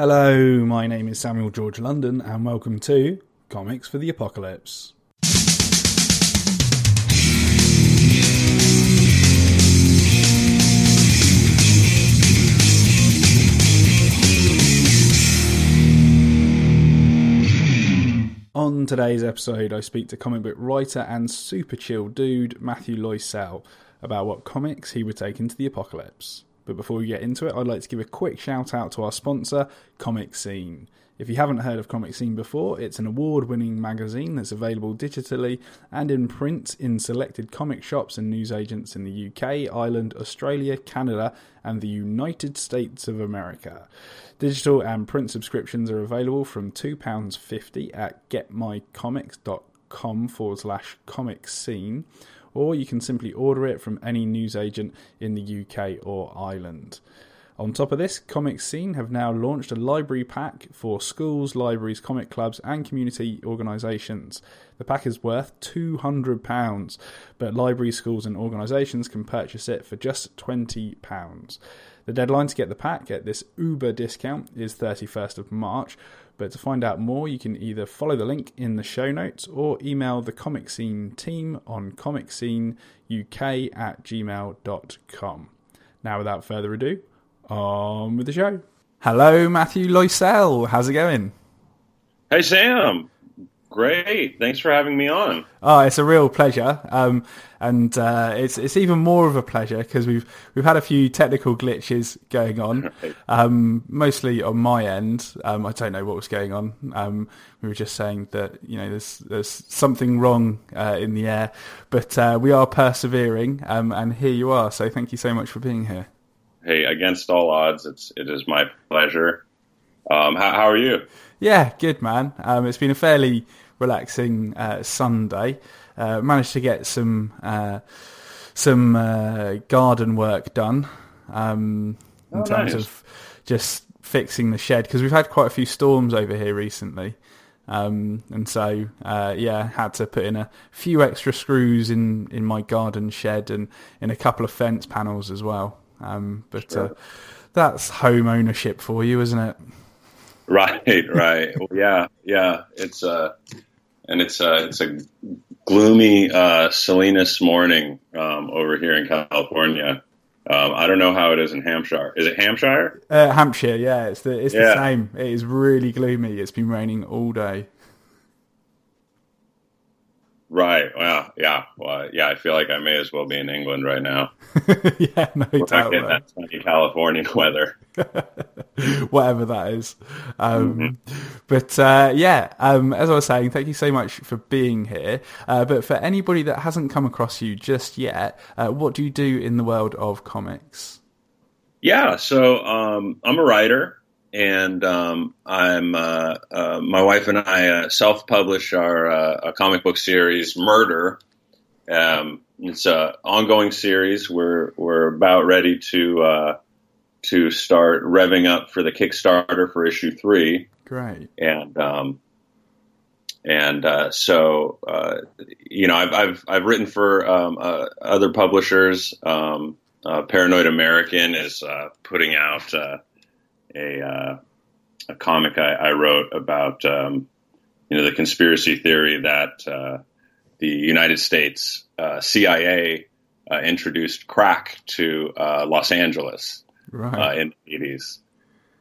Hello, my name is Samuel George London, and welcome to Comics for the Apocalypse. On today's episode, I speak to comic book writer and super chill dude Matthew Loisel about what comics he would take into the apocalypse. But before we get into it, I'd like to give a quick shout out to our sponsor, Comic Scene. If you haven't heard of Comic Scene before, it's an award winning magazine that's available digitally and in print in selected comic shops and newsagents in the UK, Ireland, Australia, Canada, and the United States of America. Digital and print subscriptions are available from £2.50 at getmycomics.com forward slash comic scene or you can simply order it from any newsagent in the UK or Ireland. On top of this, Comic Scene have now launched a library pack for schools, libraries, comic clubs, and community organisations. The pack is worth £200, but libraries, schools, and organisations can purchase it for just £20. The deadline to get the pack at this Uber discount is 31st of March, but to find out more, you can either follow the link in the show notes or email the Comic Scene team on comicsceneuk at gmail.com. Now, without further ado, on with the show. Hello, Matthew Loisel. How's it going? Hey, Sam. Great. Thanks for having me on. Oh, it's a real pleasure, um, and uh, it's it's even more of a pleasure because we've we've had a few technical glitches going on, um, mostly on my end. Um, I don't know what was going on. Um, we were just saying that you know there's there's something wrong uh, in the air, but uh, we are persevering, um, and here you are. So thank you so much for being here. Hey, against all odds, it's it is my pleasure. Um, how, how are you? Yeah, good man. Um, it's been a fairly relaxing uh, Sunday. Uh, managed to get some uh, some uh, garden work done um, in Oh, terms nice. of just fixing the shed because we've had quite a few storms over here recently. Um, and so, uh, yeah, had to put in a few extra screws in, in my garden shed and in a couple of fence panels as well. Um, but uh, that's home ownership for you, isn't it? Right, right. Well, yeah, yeah. It's uh, and it's uh, it's a gloomy uh, Salinas morning um, over here in California. Um, I don't know how it is in Hampshire. Is it Hampshire? Uh, Hampshire, yeah, it's the it's the same. It is really gloomy. It's been raining all day. Right. Wow. Yeah. Well, yeah. I feel like I may as well be in England right now. yeah, no We're not doubt. getting that sunny California weather. Whatever that is. Um, But uh, yeah, um, as I was saying, thank you so much for being here. Uh, but for anybody that hasn't come across you just yet, uh, what do you do in the world of comics? Yeah, so um, I'm a writer, and um, I'm uh, uh, my wife and I uh, self-publish our uh, a comic book series, Murder. Um, it's an ongoing series. We're we're about ready to uh, to start revving up for the Kickstarter for issue three Great. and um, and uh, so uh, you know I've I've I've written for um, uh, other publishers. Um, uh, Paranoid American is uh, putting out uh, a uh, a comic I, I wrote about um, you know the conspiracy theory that uh, the United States uh, CIA uh, introduced crack to uh, Los Angeles uh, Right. in the 80s.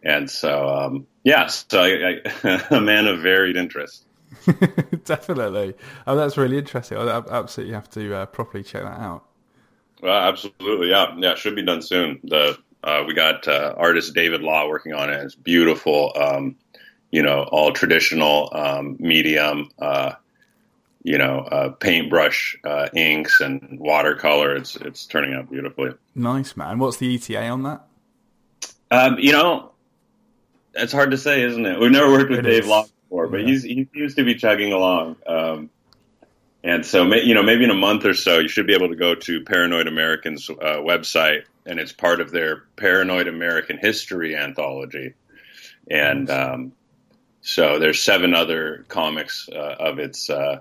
And so, um, yeah, so I, I, a man of varied interests. Definitely. Oh, that's really interesting. I absolutely have to uh, properly check that out. Well, absolutely, yeah, yeah, should be done soon. The uh, we got uh, artist David Law working on it. It's beautiful, um, you know, all traditional um, medium, uh, you know, uh, paintbrush uh, inks and watercolor. It's it's turning out beautifully. Nice, man. What's the ETA on that? Um, you know, it's hard to say, isn't it? We've never worked with It Dave is. Law before, but Yeah. he's he seems to be chugging along. Um, and so, you know, maybe in a month or so, you should be able to go to Paranoid American's uh, website, and it's part of their Paranoid American History anthology. And um, so, there's seven other comics uh, of its, uh,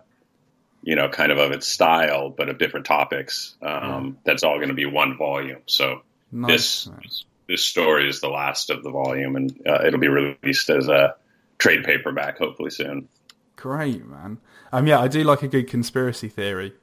you know, kind of of its style, but of different topics. Um, That's all going to be one volume. So Nice. this this story is the last of the volume, and uh, it'll be released as a trade paperback hopefully soon. Great, man. Um, yeah, I do like a good conspiracy theory.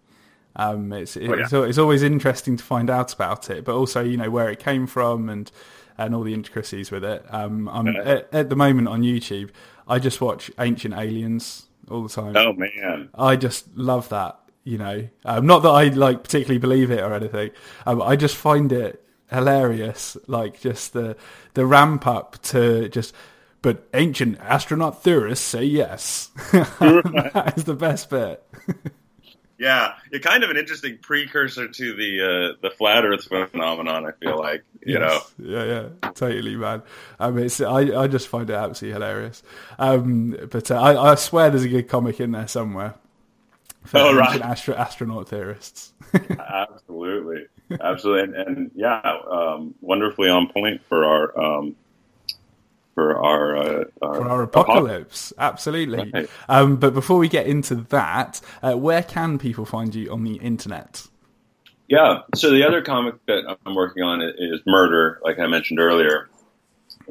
Um, it's it's, oh, yeah. it's always interesting to find out about it, but also you know where it came from and and all the intricacies with it. Um, I'm yeah. at, at, the moment on YouTube. I just watch Ancient Aliens all the time. Oh man, I just love that. You know, um, not that I like particularly believe it or anything. Um, I just find it hilarious. Like just the the ramp up to just. But ancient astronaut theorists say yes. that is the best bit. Yeah, it's kind of an interesting precursor to the uh, the flat Earth phenomenon. I feel like you yes. know. Yeah, yeah, totally, man. I mean, it's, I I just find it absolutely hilarious. Um, but uh, I, I swear there's a good comic in there somewhere. For oh right, astro- astronaut theorists. absolutely, absolutely, and, and yeah, um, wonderfully on point for our um, for our, uh, our, for our apocalypse. Absolutely. Right. Um, but before we get into that, uh, where can people find you on the internet? Yeah. So the other comic that I'm working on is Murder, like I mentioned earlier,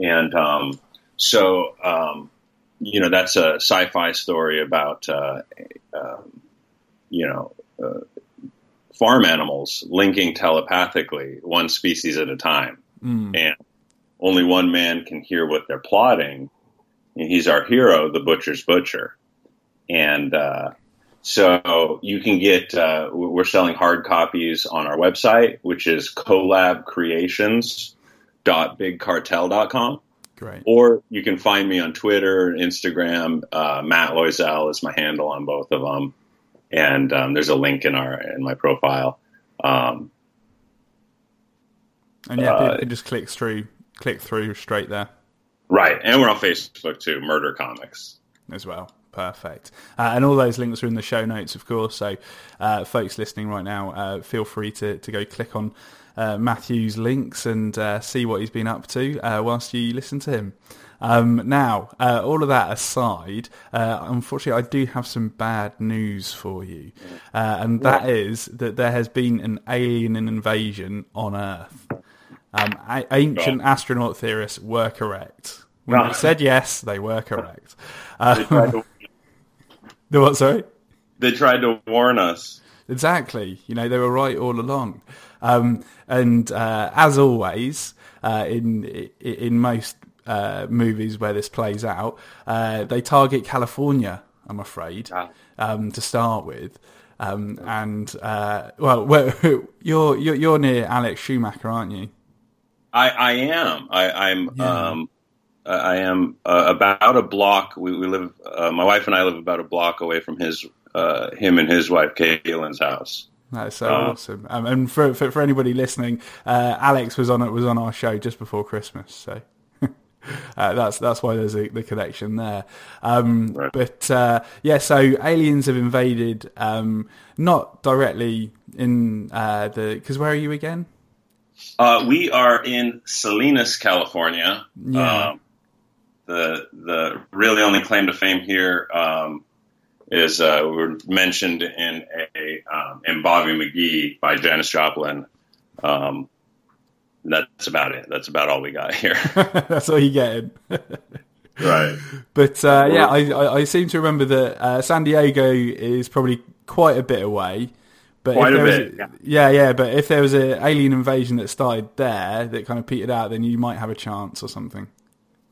and um, so um, you know that's a sci-fi story about uh, um, you know uh, farm animals linking telepathically, one species at a time, mm. and only one man can hear what they're plotting. And he's our hero, the butcher's butcher. And uh, so you can get, uh, we're selling hard copies on our website, which is collabcreations.bigcartel.com. Great. Or you can find me on Twitter, Instagram. Uh, Matt Loisel is my handle on both of them, and um, there's a link in our in my profile. Um, and yeah, people uh, can just click through click through straight there. Right, and we're on Facebook too, Murder Comics as well. Perfect. Uh, and all those links are in the show notes, of course. So, uh, folks listening right now, uh, feel free to, to go click on uh, Matthew's links and uh, see what he's been up to uh, whilst you listen to him. Um, now, all of that aside, unfortunately, I do have some bad news for you. and that is that there has been an alien invasion on Earth. Um, ancient astronaut theorists were correct. When they said yes, they were correct. Um, the what? Sorry. They tried to warn us. Exactly. You know they were right all along. Um, and uh, as always, uh, in in most uh, movies where this plays out, uh, they target California. I'm afraid ah. um, to start with. Um, and uh, well, you're, you're you're near Alex Schumacher, aren't you? I, I am. I, am yeah. um, I am uh, about a block. We, we live. Uh, my wife and I live about a block away from his, uh, him and his wife Kaylin's house. That's so uh, awesome. Um, and for, for, for anybody listening, uh, Alex was on it was on our show just before Christmas. So. Uh, that's that's why there's a, the connection there. Um, right. But uh, yeah, so aliens have invaded, um, not directly in uh, the because where are you again? Uh, we are in Salinas, California. Yeah. Um, the the really only claim to fame here um, is uh, we were mentioned in a um, in Bobby McGee by Janis Joplin. Um, that's about it. That's about all we got here. that's all you get. right. But uh, yeah, I, I, seem to remember that uh, San Diego is probably quite a bit away. But Quite if there bit, was, yeah. yeah, yeah. But if there was an alien invasion that started there that kind of petered out, then you might have a chance or something.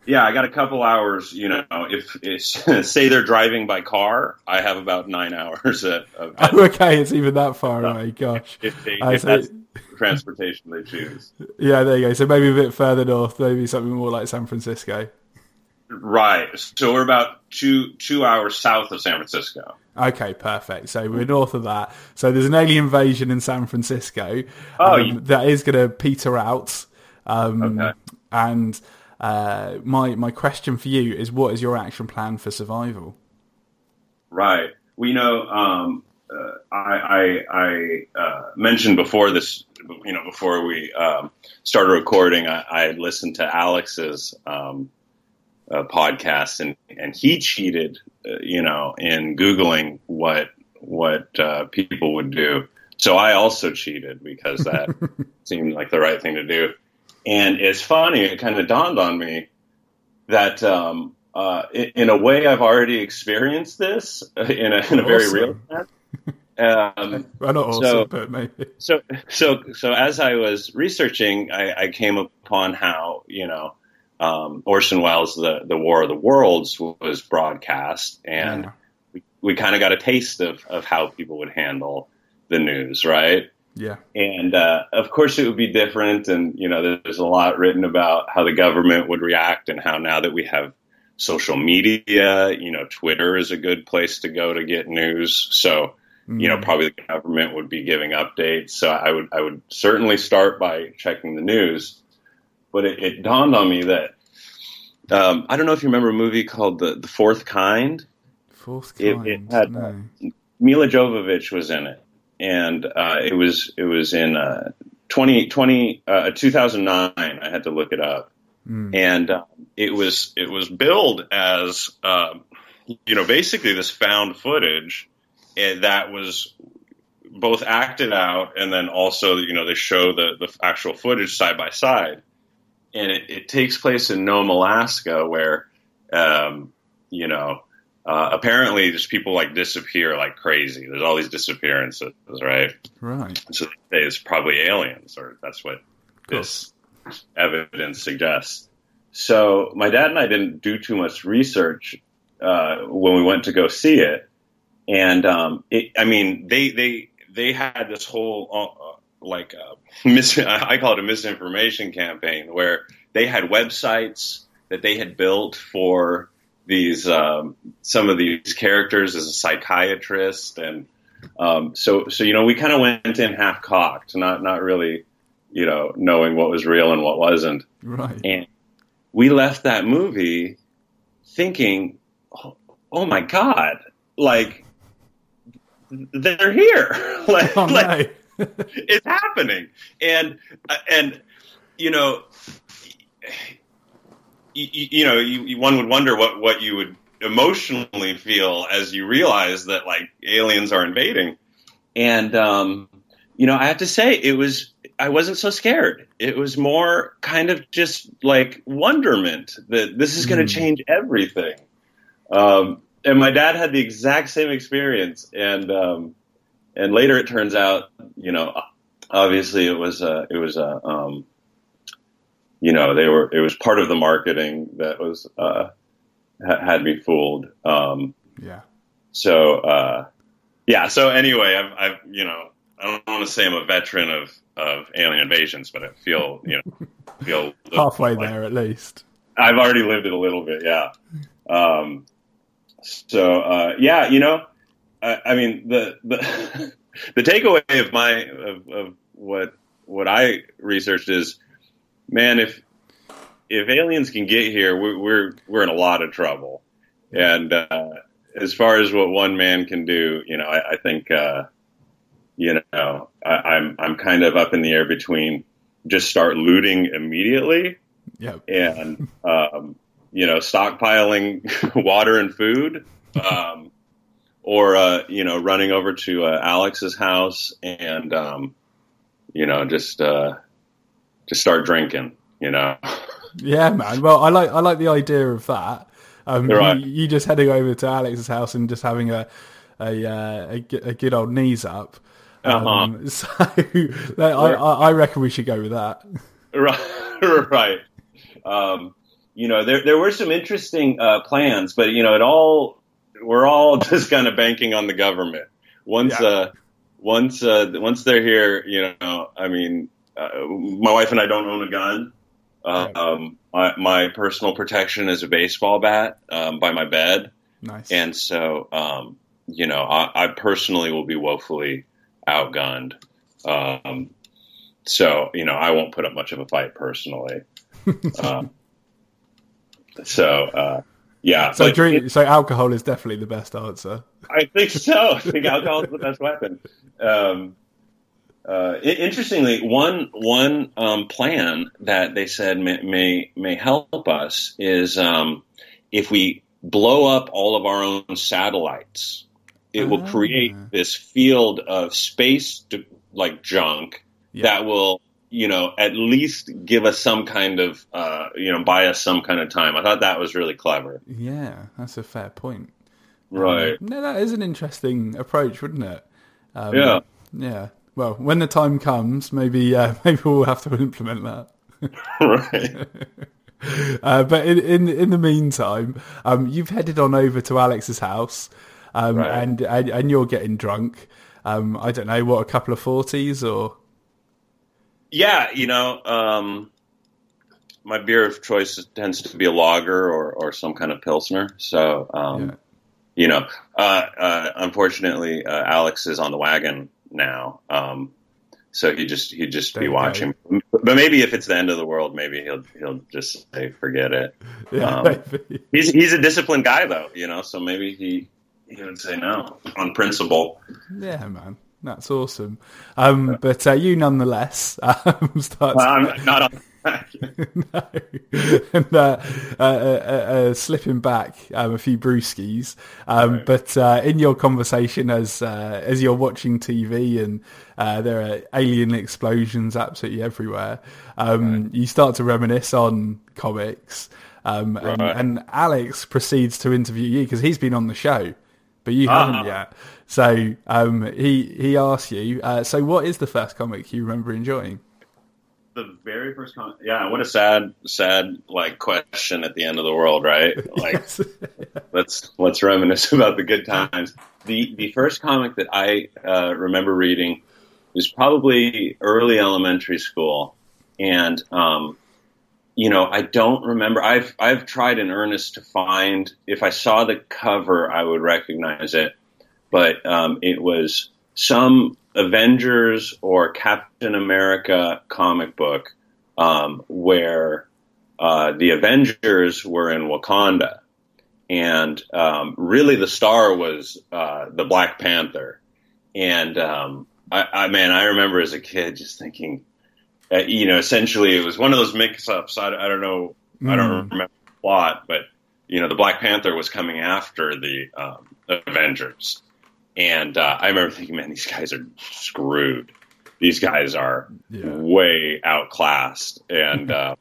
Yeah, I got a couple hours. You know, if it's, say they're driving by car, I have about nine hours. At, of, oh, okay, it's even that far away. Gosh, if, they, if that's transportation they choose. Yeah, there you go. So maybe a bit further north, maybe something more like San Francisco. Right. So we're about two two hours south of San Francisco. Okay, perfect. So we're north of that. So there's an alien invasion in San Francisco oh, um, that is going to peter out. Um, okay. And uh, my my question for you is, what is your action plan for survival? Right. Well, you know, um, uh, I, I, I uh, mentioned before this, you know, before we um, started recording, I, I, had listened to Alex's um, uh, podcast, and and he cheated, uh, you know, in googling what what uh, people would do. So I also cheated because that seemed like the right thing to do. And it's funny, it kind of dawned on me that um, uh, in, in, a way I've already experienced this in a, in a very real sense. Um, well, not awesome, so, but maybe. So, so, so as I was researching, I, I came upon how you know um, Orson Welles' the the War of the Worlds was broadcast, and yeah. we, we kind of got a taste of of how people would handle the news, right? Yeah. And uh, of course, it would be different. And, you know, there's a lot written about how the government would react and how now that we have social media, you know, Twitter is a good place to go to get news. So, you know, mm. probably the government would be giving updates. So I would, I would certainly start by checking the news. But it, it dawned on me that um, I don't know if you remember a movie called The, the Fourth Kind. Fourth Kind. It, it had no. Milla Jovovich was in it and uh, it was it was in uh, 20, 20 uh, 2009. I had to look it up, mm. and um, it was it was billed as um, you know basically this found footage that was both acted out and then also you know they show the the actual footage side by side, and it, it takes place in Nome, Alaska, where um, you know uh, apparently just people like disappear like crazy. There's all these disappearances, right? Right. So they say it's probably aliens, or that's what cool. this evidence suggests. So my dad and I didn't do too much research uh, when we went to go see it, and um, it, I mean they they they had this whole uh, uh like uh, mis- I call it a misinformation campaign where they had websites that they had built for these um, some of these characters as a psychiatrist, and um, so so you know we kind of went in half cocked, not not really you know knowing what was real and what wasn't. Right. And we left that movie thinking, oh, oh my god, like they're here, like, oh, like it's happening, and and you know you, you know, you, one would wonder what, what you would emotionally feel as you realize that like aliens are invading. And, um, you know, I have to say it was, I wasn't so scared. It was more kind of just like wonderment that this is going to mm. change everything. Um, and my dad had the exact same experience. And, um, and later it turns out, you know, obviously it was a, it was a, um, you know, they were, it was part of the marketing that was, uh, had me fooled. Um, yeah. So, uh, yeah. So anyway, I've, I've, you know, I don't want to say I'm a veteran of, of alien invasions, but I feel, you know, feel halfway like there at least. I've already lived it a little bit. Yeah. Um, so, uh, yeah, you know, I, I mean, the, the, the takeaway of my, of, of what, what I researched is, man, if if aliens can get here, we're we're, we're in a lot of trouble. And uh, as far as what one man can do, you know, I, I think uh, you know I, I'm I'm kind of up in the air between just start looting immediately, yep. and um, you know stockpiling water and food. Um, or uh, you know, running over to uh, Alex's house and um, you know, just uh, just start drinking. You know. Yeah, man. Well, I like I like the idea of that. Um, right. you, you, just heading over to Alex's house and just having a a, uh, a, a good old knees up. Um, uh-huh. So I, I reckon we should go with that. Right. right. Um, you know, there there were some interesting uh, plans, but you know, it all we're all just kind of banking on the government. Once yeah. uh, once uh, once they're here, you know, I mean, uh, my wife and I don't own a gun. Uh, um, my, my, personal protection is a baseball bat um, by my bed. Nice. And so, um, you know, I, I, personally will be woefully outgunned. Um, so, you know, I won't put up much of a fight personally. So, uh, yeah. So, drink, it, so alcohol is definitely the best answer. I think so. I think alcohol is the best weapon. Um, uh, interestingly, one one um, plan that they said may may, may help us is um, if we blow up all of our own satellites, it will create ah. this field of space like junk yeah. that will you know, at least give us some kind of, uh, you know, buy us some kind of time. I thought that was really clever. Yeah, that's a fair point. Right. Um, no, that is an interesting approach, wouldn't it? Um, Yeah. Yeah. Well, when the time comes, maybe uh, maybe we'll have to implement that. right. Uh, but in, in in the meantime, um, you've headed on over to Alex's house, um, Right. and, and and you're getting drunk. Um, I don't know what a couple of forties or Yeah, you know, um, my beer of choice tends to be a lager or, or some kind of pilsner. So, um, Yeah. you know, uh, uh, unfortunately, uh, Alex is on the wagon now. Um, so he just he'd just be watching. But maybe if it's the end of the world, maybe he'll he'll just say forget it. yeah, Um. He's he's a disciplined guy though, you know. So maybe he he would say no on principle. yeah, man. That's awesome. Um, but uh, you nonetheless um, start Well, I'm not on. no. and uh, uh, uh, uh, slipping back um, a few brewskis. Um, Right. But uh, in your conversation, as uh, as you're watching TV and uh, there are alien explosions absolutely everywhere, um, you start to reminisce on comics. Um, and, and Alex proceeds to interview you because he's been on the show, but you haven't Ah. yet. So um, he he asks you. Uh, so what is the first comic you remember enjoying? the very first comic. Yeah, what a sad, sad like question at the end of the world, right? Like, Yes. let's let's reminisce about the good times. The the first comic that I uh, remember reading was probably early elementary school, and um, you know I don't remember. I've I've tried in earnest to find if I saw the cover I would recognize it, but um, it was some Avengers or Captain America comic book um, where uh, the Avengers were in Wakanda, and um, really the star was uh, the Black Panther. And um, I, I man, I remember as a kid just thinking, uh, you know, essentially it was one of those mix-ups. I, I don't know, I don't Mm. remember the plot, but you know, the Black Panther was coming after the um, Avengers, and uh, I remember thinking, man, these guys are screwed. These guys are Yeah. way outclassed, and uh,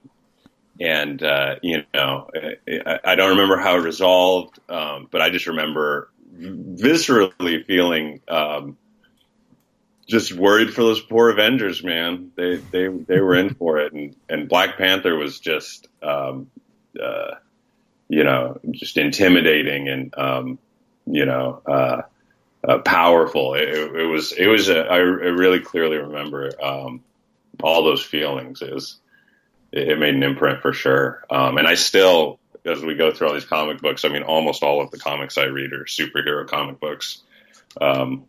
and uh, you know, I, I don't remember how it resolved, um, but I just remember viscerally feeling um, just worried for those poor Avengers, man. They they they were in for it, and and Black Panther was just um, uh, you know just intimidating and um, you know. Uh, uh, powerful. It, it was. It was. A, I, I really clearly remember um, all those feelings. It was. It, it made an imprint for sure. Um, and I still, as we go through all these comic books, I mean, almost all of the comics I read are superhero comic books. Um,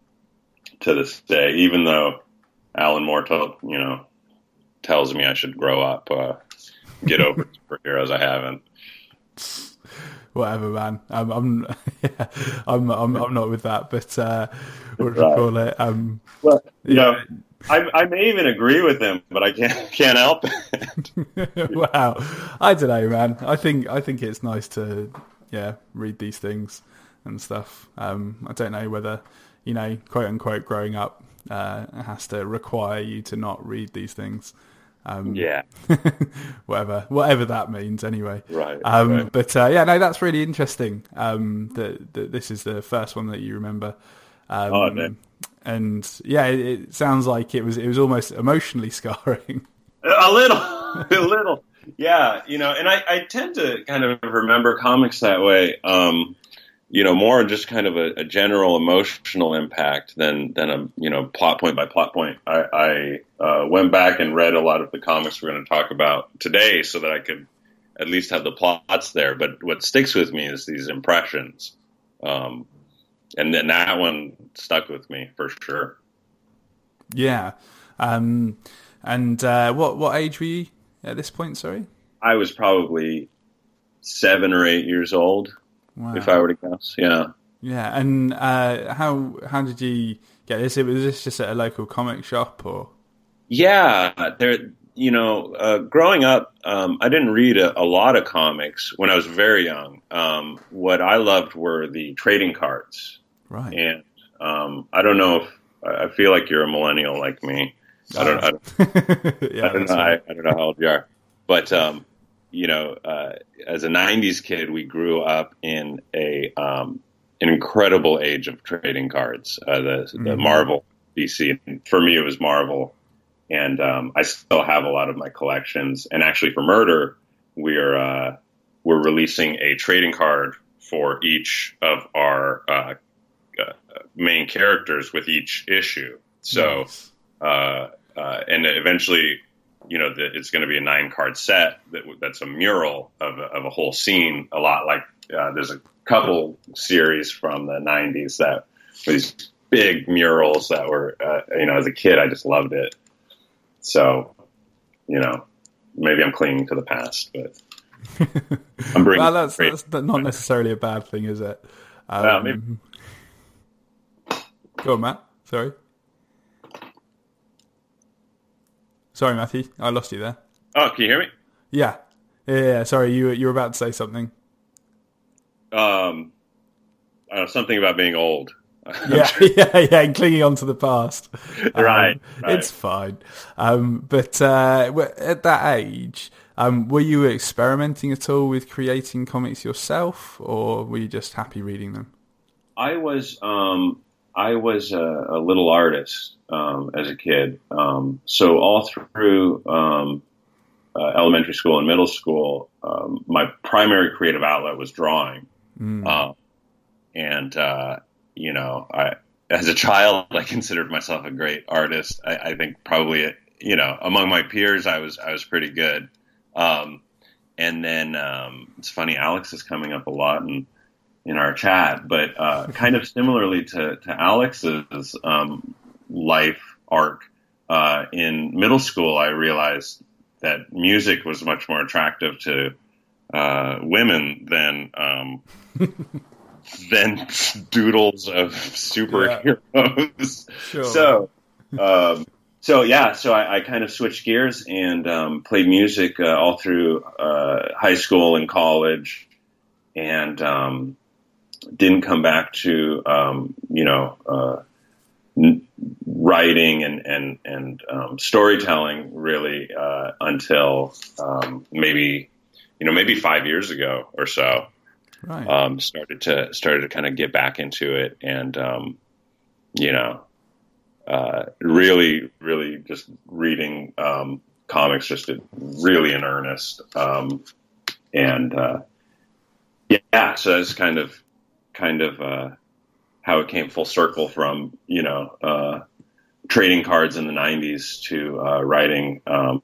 to this day, even though Alan Moore, told, you know, tells me I should grow up, uh, get over superheroes, I haven't. whatever, man. Um, I'm, yeah, I'm, I'm, I'm not with that. But uh, what do you Right. call it? Um, Well, you know, I, I may even agree with him, but I can't can't help it. wow, I don't know, man. I think, I think it's nice to, yeah, read these things and stuff. Um, I don't know whether, you know, quote unquote, growing up uh, has to require you to not read these things. Um, yeah, whatever, whatever that means, anyway. right. Um, right. But uh, yeah, no, that's really interesting. Um, that, that this is the first one that you remember. Um, Oh, no. And yeah, it, it sounds like it was it was almost emotionally scarring. A little, a little. Yeah, you know, and I, I tend to kind of remember comics that way. Um, you know, more just kind of a, a general emotional impact than than a you know plot point by plot point. I, I uh, went back and read a lot of the comics we're going to talk about today, so that I could at least have the plots there. But what sticks with me is these impressions, um, and then that one stuck with me for sure. Yeah. Um, and uh, what what age were you at this point? Sorry. I was probably seven or eight years old. Wow. if I were to guess. Yeah. yeah. And uh, how how did you get this? Was this just at a local comic shop or? Yeah, there. You know, uh, growing up, um, I didn't read a, a lot of comics when I was very young. Um, what I loved were the trading cards, Right. and um, I don't know if I feel like you're a millennial like me. I don't, I don't, yeah, I don't know. I. I don't know how old you are, but um, you know, uh, as a '90s kid, we grew up in a um, an incredible age of trading cards. Uh, the the Mhm. Marvel DC. For me, it was Marvel, and um, I still have a lot of my collections. And actually, for Murder, we're uh, we're releasing a trading card for each of our uh, uh, main characters with each issue. So Nice. uh, uh, and eventually, you know, the, it's going to be a nine card set that, that's a mural of a, of a whole scene. A lot like uh, there's a couple series from the '90s that were these big murals that were, uh, you know, as a kid, I just loved it. So, you know, maybe I'm clinging to the past, but I'm bringing. well, that's, that's not necessarily a bad thing, is it? Um, Well, maybe- Go on, Matt. Sorry. Sorry, Matthew. I lost you there. oh, can you hear me? Yeah. Yeah, yeah. Sorry, you you were about to say something. Um, uh, something about being old. Yeah, yeah, yeah. And clinging on to the past. Um, Right, right. It's fine. Um, but uh, at that age, um, were you experimenting at all with creating comics yourself, or were you just happy reading them? I was um, I was a, a little artist um, as a kid. Um, so all through um, uh, elementary school and middle school, um, my primary creative outlet was drawing. Mm. Um, and uh, you know, I as a child, I considered myself a great artist. I, I think probably you know among my peers, I was I was pretty good. Um, and then um, it's funny, Alex is coming up a lot in in our chat, but uh, kind of similarly to to Alex's um, life arc. Uh, in middle school, I realized that music was much more attractive to uh, women than um, than doodles of superheroes. Sure. So, um, so yeah, so I, I kind of switched gears and um, played music uh, all through uh, high school and college, and um, didn't come back to um, you know uh, n- writing and and and um, storytelling really uh, until um, maybe you know maybe five years ago or so right. um, started to started to kind of get back into it and um, you know uh, really really just reading um, comics just really in earnest um, and uh, yeah so that's kind of kind of uh, how it came full circle from you know uh, trading cards in the 90s to uh, writing um,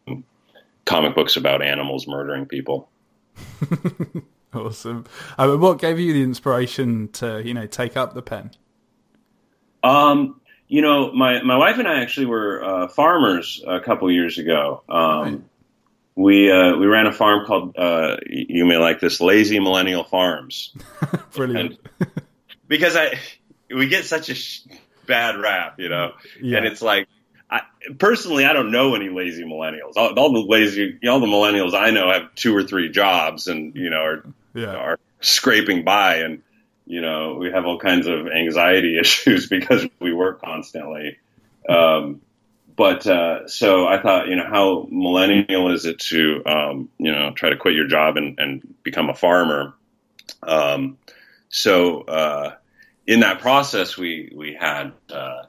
comic books about animals murdering people Awesome. Um, what gave you the inspiration to, you know, take up the pen? Um, you know, my, my wife and I actually were uh, farmers a couple years ago. Um, Right. We uh, we ran a farm called uh, you may like this Lazy Millennial Farms Brilliant. because I we get such a sh- bad rap, you know, Yeah. and it's like. I, personally, I don't know any lazy millennials. All, all the lazy, all the millennials I know have two or three jobs, and you know are yeah. are scraping by and you know we have all kinds of anxiety issues because we work constantly um, but uh, so i thought you know how millennial is it to um, you know try to quit your job and, and become a farmer? Um, so uh, in that process we we had uh,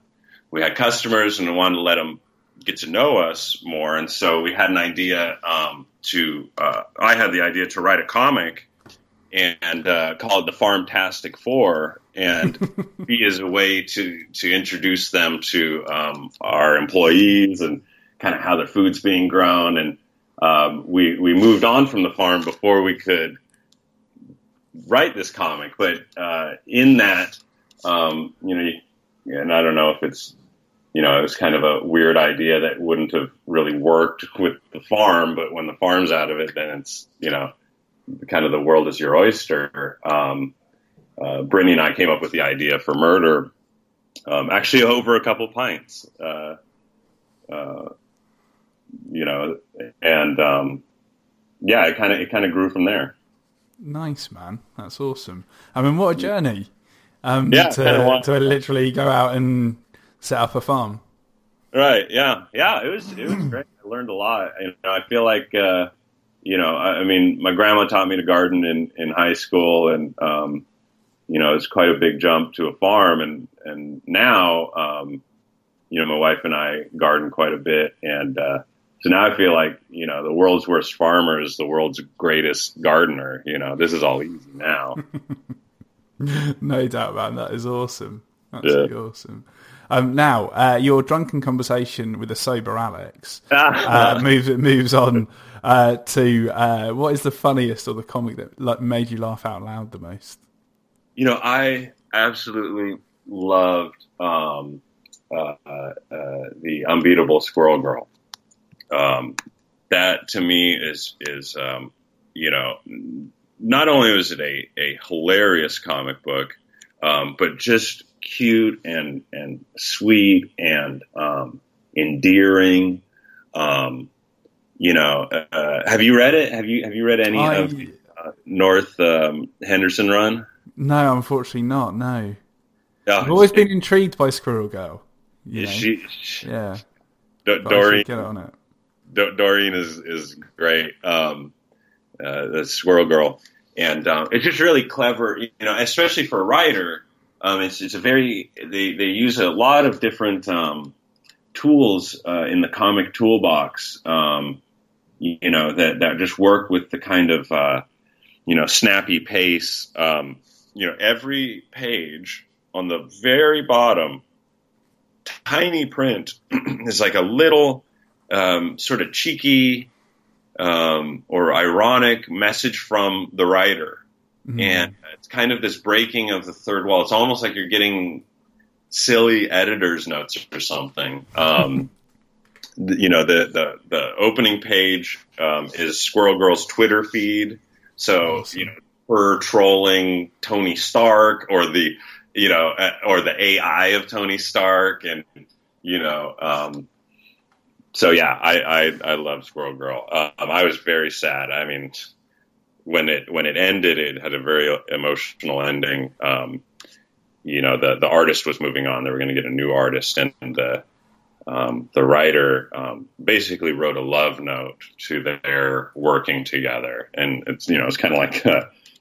we had customers and we wanted to let them get to know us more. And so we had an idea um, to uh, i had the idea to write a comic and uh, call it the Farmtastic Four, and be as a way to to introduce them to um, our employees and kind of how their food's being grown. And um, we we moved on from the farm before we could write this comic, but uh, in that, um, you know, and I don't know if it's you know, it was kind of a weird idea that wouldn't have really worked with the farm, but when the farm's out of it, then it's, you know, kind of the world is your oyster. Um, uh, Brittany and I came up with the idea for murder, um, actually over a couple pints, uh, uh, you know, and, um, yeah, it kind of, it kind of grew from there. Nice, man. That's awesome. I mean, what a journey. Um, Yeah, to, to literally go out and set up a farm. Right. Yeah. Yeah. It was it was great. I learned a lot. You know, I feel like uh, you know, I, I mean, my grandma taught me to garden in in high school, and um, you know, it's quite a big jump to a farm, and and now, um, you know, my wife and I garden quite a bit, and uh, so now I feel like you know, the world's worst farmer is the world's greatest gardener. You know, this is all easy now. no doubt, man. That is awesome. That's yeah. awesome. Um, now, uh, your drunken conversation with a sober Alex uh, moves moves on uh, to uh, what is the funniest or the comic that like, made you laugh out loud the most? You know, I absolutely loved um, uh, uh, the unbeatable Squirrel Girl. Um, that to me is is um, you know not only was it a, a hilarious comic book, um, but just cute and and sweet and um, endearing. Um, you know, uh, have you read it? Have you have you read any I, of uh, North um, Henderson Run? No, unfortunately not. No, I've always been intrigued by Squirrel Girl. You know? she, she, yeah, D- Doreen, get on it. D- Doreen is is great. Um, uh, the Squirrel Girl, and um, it's just really clever. You know, especially for a writer um, it's, it's a very they, they use a lot of different um, tools uh, in the comic toolbox. Um, you, you, know that that just work with the kind of uh, you know snappy pace. Um, you know every page on the very bottom, tiny print is like a little um, sort of cheeky um, or ironic message from the writer Mm-hmm. And it's kind of this breaking of the third wall. It's almost like you're getting silly editor's notes or something. Um, you know, the, the, the opening page um, is Squirrel Girl's Twitter feed. So, awesome. you know, trolling Tony Stark or the, you know, uh, or the AI of Tony Stark. And, you know, um, so yeah, I, I, I love Squirrel Girl. Um, I was very sad. I mean, when it when it ended, it had a very emotional ending. Um, you know, the the artist was moving on; they were going to get a new artist, and the um, the writer um, basically wrote a love note to their working together, and it's you know it's kind of like.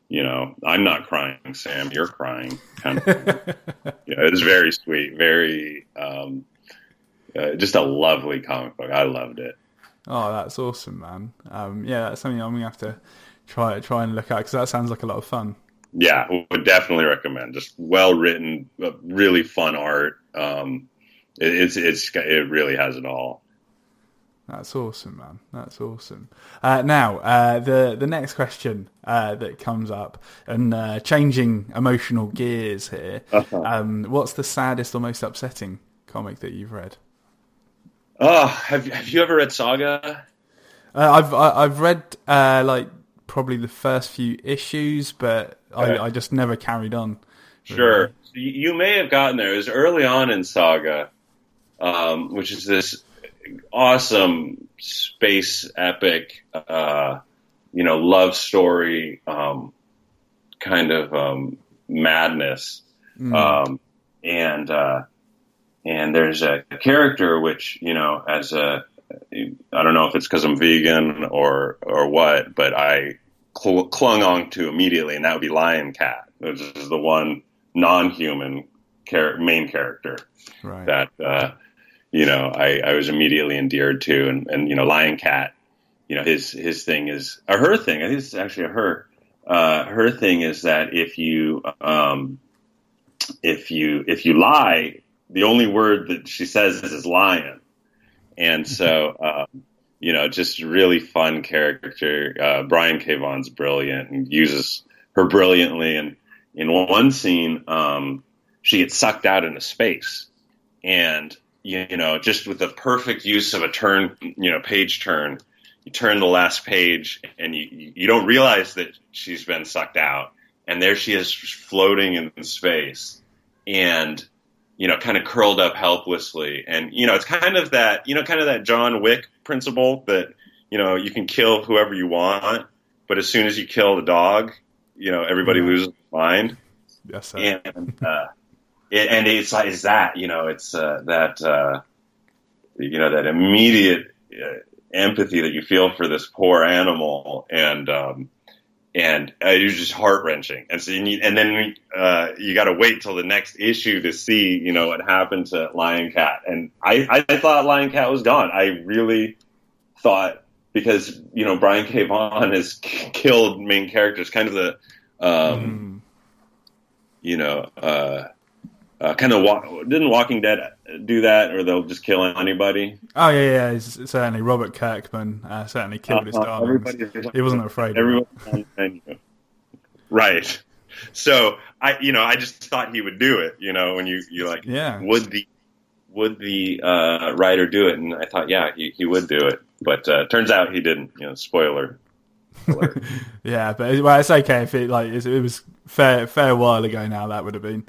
You know, I'm not crying, Sam. You're crying. Kind of. yeah, it's very sweet, very um, uh, just a lovely comic book. I loved it. Oh, that's awesome, man. Um, yeah, that's something I'm gonna have to try try and look at because that sounds like a lot of fun. Yeah, would definitely recommend. Just well written, really fun art. Um, it, it's it's it really has it all. That's awesome, man. That's awesome. Uh, now, uh, the the next question uh, that comes up, and uh, changing emotional gears here. Uh-huh. Um, what's the saddest or most upsetting comic that you've read? Oh, have have you ever read Saga? Uh, I've I, have read uh, like probably the first few issues, but I, I just never carried on. Sure, you may have gotten there. It was early on in Saga, um, which is this awesome space epic, uh, you know, love story um, kind of um, madness, mm. and uh, and there's a character which you know as a I don't know if it's because I'm vegan or or what, but I cl- clung on to immediately, and that would be Lying Cat, which is the one non-human char- main character right. that uh, you know I, I was immediately endeared to, and, and you know Lying Cat, you know his his thing is or her thing. I think it's actually a her. Uh, her thing is that if you um, if you if you lie, the only word that she says is lion and so, um, you know, just really fun character. Uh, Brian K. Vaughan's brilliant and uses her brilliantly. And in one scene, um, she gets sucked out into space, and you, know, just with the perfect use of a turn, you know, page turn, you turn the last page, and you you don't realize that she's been sucked out, and there she is floating in space, and you know, kind of curled up helplessly. And, you know, it's kind of that, you know, kind of that John Wick principle that, you know, you can kill whoever you want, but as soon as you kill the dog, you know, everybody loses mind. Yes. Sir. And, uh, it, and it's, it's that, you know, it's, uh, that, uh, you know that immediate uh, empathy that you feel for this poor animal, and um, and uh, it was just heart wrenching. And so, you, and then uh, you got to wait till the next issue to see, you know, what happened to Lying Cat. And I, I thought Lying Cat was gone. I really thought because you know Brian K. Vaughan has killed main characters, kind of the, um, mm. you know, uh, kind of didn't Walking Dead do that, or they'll just kill anybody? Oh yeah, yeah, certainly. Robert Kirkman uh, certainly killed his uh, darlings. He wasn't afraid. Everyone, right. So I, you know, I just thought he would do it. You know, when you you like, yeah, would the would the uh, writer do it? And I thought, yeah, he, he would do it. But uh, turns out he didn't. You know, spoiler. yeah, but well, it's okay if it like it was fair fair while ago now. That would have been.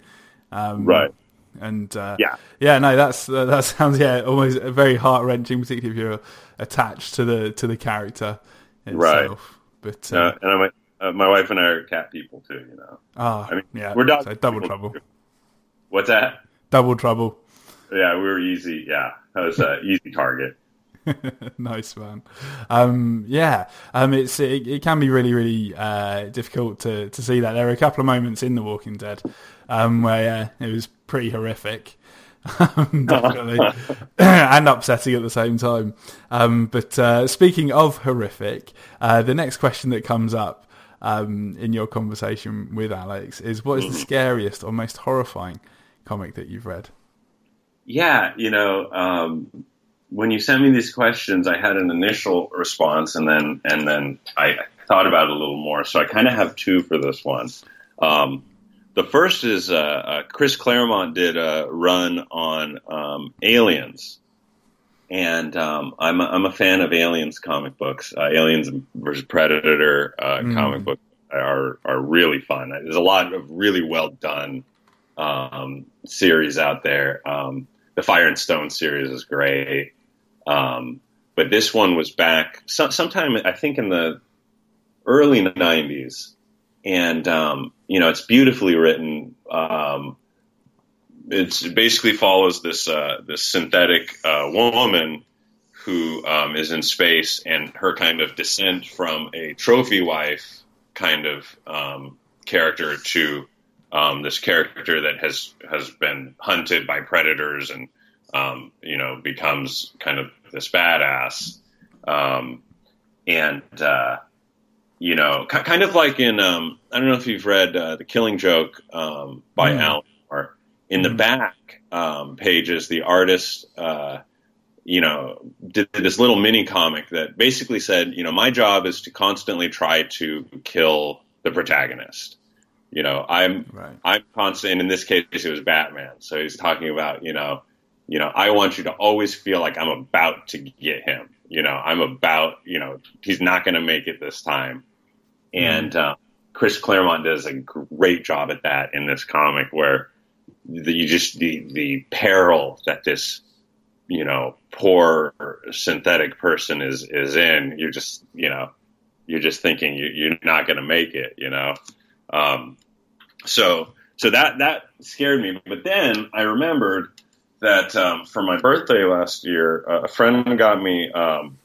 Um, right. And uh, yeah, yeah, no, that's uh, that sounds yeah almost very heart wrenching, particularly if you're attached to the to the character itself. Right. But uh, and I'm, uh, my wife and I are cat people too. You know. Oh, I mean, yeah, we're dog so double trouble. Too. What's that? Double trouble. Yeah, we were easy. Yeah, that was an easy target. nice man. Um, yeah, um, it's it, it, can be really really uh, difficult to to see that. There are a couple of moments in The Walking Dead um, where it was pretty horrific. Um, definitely, and upsetting at the same time. Um, but uh, speaking of horrific, uh, the next question that comes up um, in your conversation with Alex is, "What is the mm. scariest or most horrifying comic that you've read?" Yeah, you know, um, when you sent me these questions, I had an initial response, and then and then I thought about it a little more. So I kind of have two for this one. Um, the first is uh, uh, Chris Claremont did a run on um, aliens, and um, I'm a, I'm a fan of aliens comic books. Uh, aliens versus Predator uh, mm. comic books are are really fun. There's a lot of really well done um, series out there. Um, the Fire and Stone series is great, um, but this one was back so, sometime I think in the early '90s and um, you know it's beautifully written. Um, it basically follows this uh, this synthetic uh, woman who um, is in space and her kind of descent from a trophy wife kind of um, character to um, this character that has has been hunted by predators and um, you know becomes kind of this badass and uh, you know, kind of like in um, I don't know if you've read uh, the Killing Joke um, by mm. Alan Moore. In the mm. back um, pages, the artist, uh, you know, did this little mini comic that basically said, you know, my job is to constantly try to kill the protagonist. You know, I'm right. I'm constant. And in this case, it was Batman. So he's talking about, you know, you know, I want you to always feel like I'm about to get him. You know, I'm about, you know, he's not going to make it this time and uh, Chris Claremont does a great job at that in this comic, where the, you just the the peril that this you know poor synthetic person is is in. You're just you know you're just thinking you, you're not going to make it. You know, um, so so that that scared me. But then I remembered that um, for my birthday last year, uh, a friend got me um,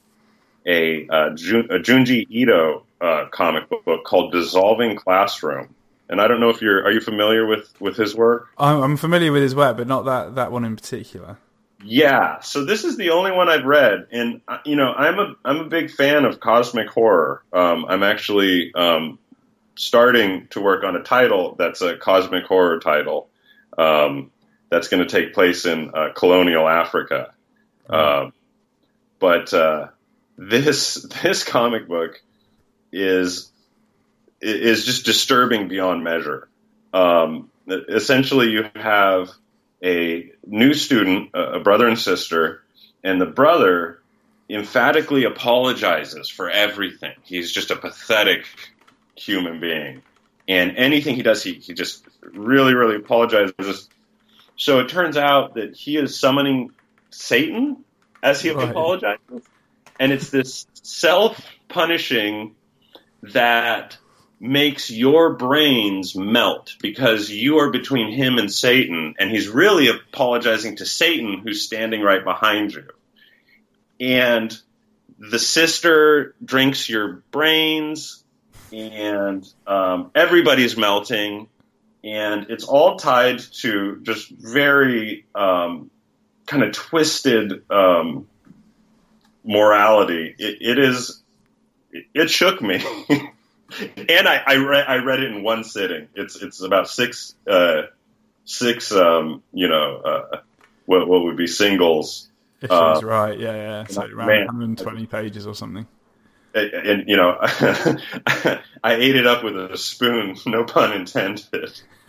a, uh, Jun- a Junji Ito uh, comic book called Dissolving Classroom. And I don't know if you're are you familiar with with his work? I'm familiar with his work, but not that that one in particular. Yeah, so this is the only one I've read, and uh, you know I'm a I'm a big fan of cosmic horror. Um, I'm actually um, starting to work on a title that's a cosmic horror title um, that's going to take place in uh, colonial Africa. Mm-hmm. Uh, but uh, this this comic book is is just disturbing beyond measure. Um, essentially, you have a new student, a brother and sister, and the brother emphatically apologizes for everything. He's just a pathetic human being. And anything he does, he, he just really, really apologizes. So it turns out that he is summoning Satan as he right. apologizes. And it's this self punishing that makes your brains melt because you are between him and Satan, and he's really apologizing to Satan who's standing right behind you. and the sister drinks your brains, and um, everybody's melting, and it's all tied to just very um, kind of twisted um, morality. It, it is. It shook me, and I, I read I read it in one sitting. It's it's about six uh, six um, you know uh, what what would be singles. Issues, uh, right? Yeah, yeah. So around man, 120 pages or something. And, and you know, I ate it up with a spoon. No pun intended.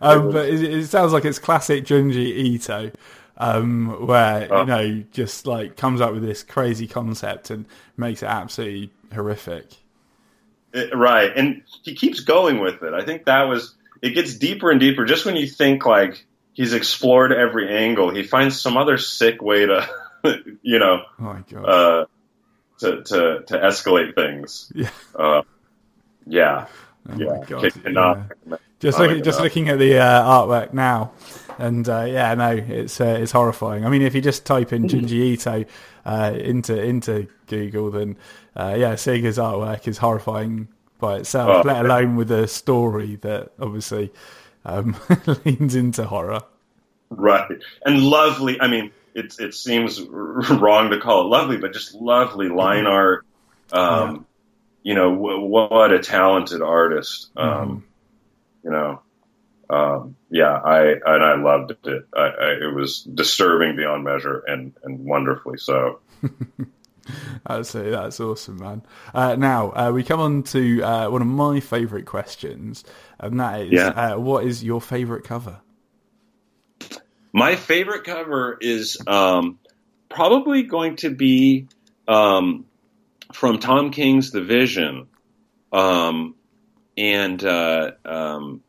um, but it, it, sounds like it's classic Junji Ito, um, where oh. you know just like comes up with this crazy concept and makes it absolutely horrific. It, right, and he keeps going with it. I think that was it. Gets deeper and deeper. Just when you think like he's explored every angle, he finds some other sick way to, you know, oh uh, to to to escalate things. Yeah. Uh, yeah. Oh yeah. God, yeah. Just looking, just looking at the uh, artwork now, and uh, yeah, no, it's uh, it's horrifying. I mean, if you just type in Junji Ito uh, into into Google, then uh, yeah, seeing his artwork is horrifying by itself. Oh, let alone with a story that obviously um, leans into horror. Right, and lovely. I mean, it it seems wrong to call it lovely, but just lovely line mm-hmm. art. Um, yeah you know, w- what a talented artist. Um, mm-hmm. You know, um, yeah, I and I loved it. I, I, it was disturbing beyond measure and and wonderfully so. that's that's awesome, man. Uh, now uh, we come on to uh, one of my favourite questions, and that is, yeah. Uh, what is your favourite cover? My favorite cover is um, probably going to be um, from Tom King's The Vision, um, and uh, um,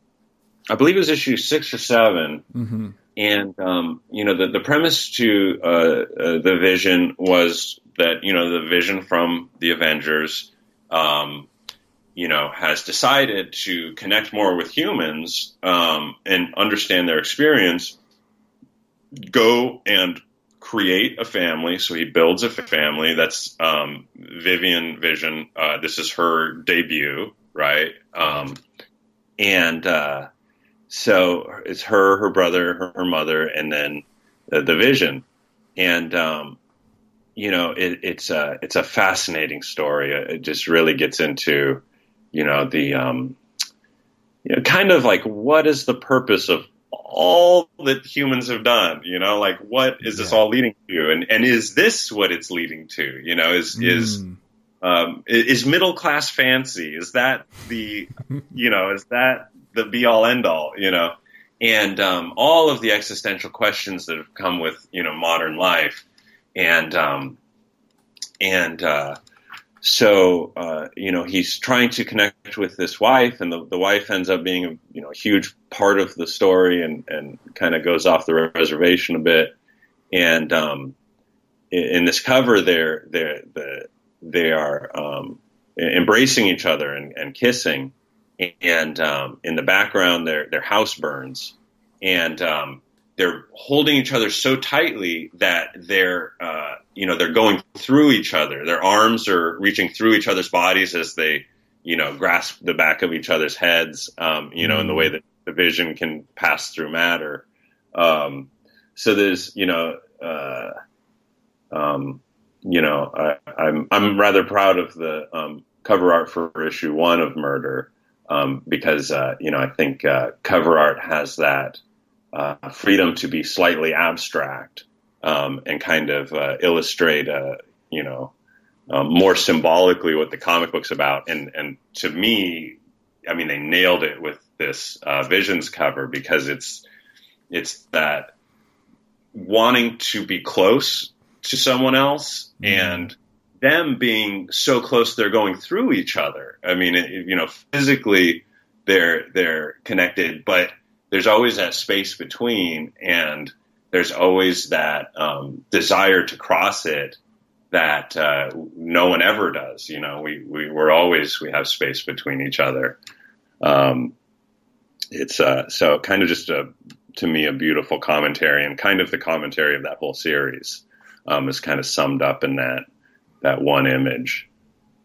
I believe it was issue six or 7 mm-hmm. And um, you know, the the premise to uh, uh, the Vision was that you know the Vision from the Avengers, um, you know, has decided to connect more with humans um, and understand their experience. Go and create a family. So he builds a family. That's um, Vivian Vision. Uh, this is her debut, right? Um, and uh, so it's her, her brother, her, her mother, and then the, the Vision. And um, you know, it, it's a it's a fascinating story. It just really gets into you know the um, you know, kind of like what is the purpose of all that humans have done you know like what is this all leading to? And and is this what it's leading to? You know is mm. is um, is middle class fancy is that the you know is that the be all end all you know? And um, all of the existential questions that have come with you know modern life and um, and uh, so uh, you know he's trying to connect with this wife, and the, the wife ends up being a you know a huge part of the story, and and kind of goes off the reservation a bit. And um, in, in, this cover, they're they're the, they are um, embracing each other and, and kissing, and um, in the background, their their house burns, and um, they're holding each other so tightly that they're uh, you know they're going through each other. Their arms are reaching through each other's bodies as they you know grasp the back of each other's heads. Um, you know, in the way that the vision can pass through matter. Um, so there's you know. Uh, um, you know, I, am I'm, I'm rather proud of the um, cover art for issue one of Murder um, because uh, you know I think uh, cover art has that uh, freedom to be slightly abstract um, and kind of uh, illustrate, uh, you know, um, more symbolically what the comic book's about. And and to me, I mean, they nailed it with this uh, Visions cover because it's it's that wanting to be close to someone else mm-hmm. and them being so close they're going through each other. I mean, it, you know, physically they're they're connected, but there's always that space between, and there's always that um, desire to cross it that uh, no one ever does. You know, we, we we're always we have space between each other. Um, it's uh, so kind of just a to me a beautiful commentary and kind of the commentary of that whole series. um, is kind of summed up in that that one image.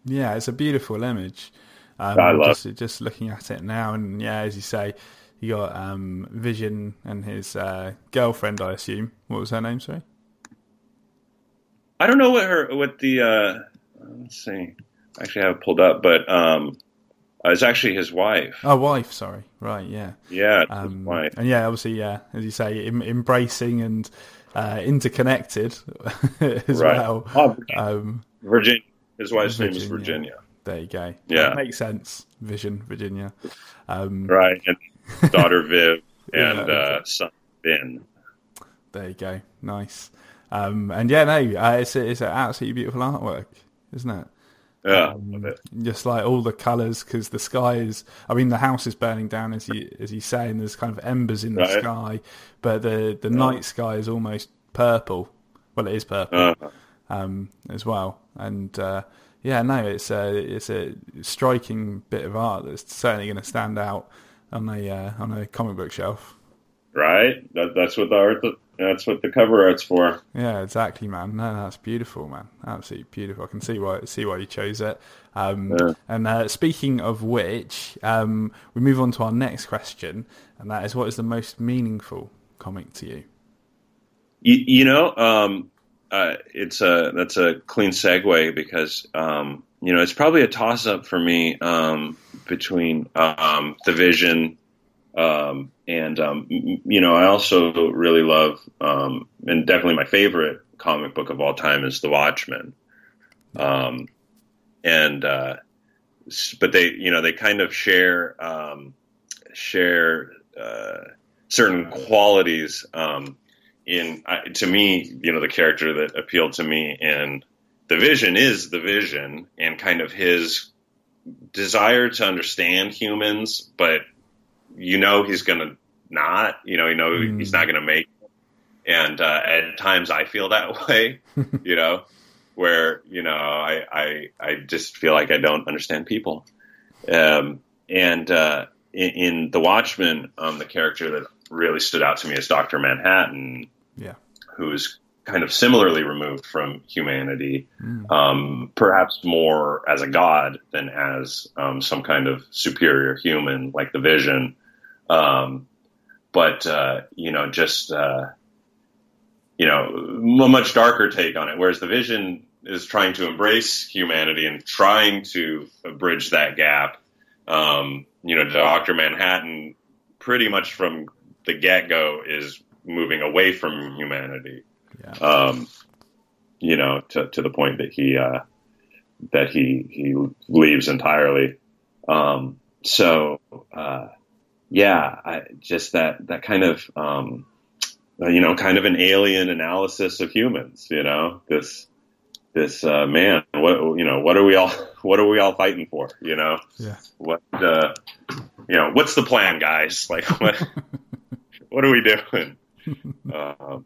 Yeah, it's a beautiful image. Um, I love just, just looking at it now, and yeah, as you say, you got um, Vision and his uh, girlfriend. I assume. What was her name? Sorry. I don't know what her what the uh, let's see. I actually have it pulled up, but um, it's actually his wife. Oh, wife. Sorry. Right. Yeah. Yeah, Um, his wife. and yeah, obviously, yeah, as you say, em- embracing and uh, interconnected as Right. well. Oh, Um, Virginia. His wife's name is Virginia. Virginia. there you go. Yeah. That makes sense. Vision, Virginia. Um, Right, and daughter Viv and Yeah. uh, son Ben. There you go. Nice. Um, and yeah, no, uh, it's it's an absolutely beautiful artwork, isn't it? Yeah, Um. Just like all the colours, because the sky is. I mean, the house is burning down, as you as you say, and there's kind of embers in the Right. sky, but the the night sky is almost purple. Well, it is purple Uh, um, as well, and uh, yeah, no, it's a it's a striking bit of art that's certainly going to stand out on a uh, on a comic book shelf. right. That, that's what the art. That's what the cover art's for. Yeah, exactly, man. No, that's beautiful, man. Absolutely beautiful. I can see why see why you chose it. Um, Yeah. And uh, speaking of which, um, we move on to our next question, and that is, what is the most meaningful comic to you? You, you know, um, uh, it's a that's a clean segue because um, you know it's probably a toss up for me um, between um, the Vision um, and um, you know I also really love um, and definitely my favorite comic book of all time is The Watchmen, um, and uh, but they you know they kind of share um, share uh, certain qualities. In to me, you know, the character that appealed to me in the Vision is the Vision, and kind of his desire to understand humans, but you know he's gonna not, you know, you know Mm. he's not gonna make. It. And uh, at times I feel that way, you know, where you know I I I just feel like I don't understand people. Um, and uh, in, in The Watchmen, um, the character that really stood out to me is Doctor Manhattan, Yeah. who's kind of similarly removed from humanity, Mm. um, perhaps more as a god than as um, some kind of superior human like the Vision. Um, but uh, you know, just uh, you know, a much darker take on it. Whereas the Vision is trying to embrace humanity and trying to bridge that gap. Um, you know, Doctor Manhattan, pretty much from the get go, is moving away from humanity Yeah. um, you know, to, to the point that he uh, that he he leaves entirely. Um, so uh, yeah, I, just that that kind of um, uh, you know, kind of an alien analysis of humans. You know, this this uh, man, what you know, what are we all what are we all fighting for? You know, Yeah. what uh, you know, what's the plan, guys? Like what what are we doing? um,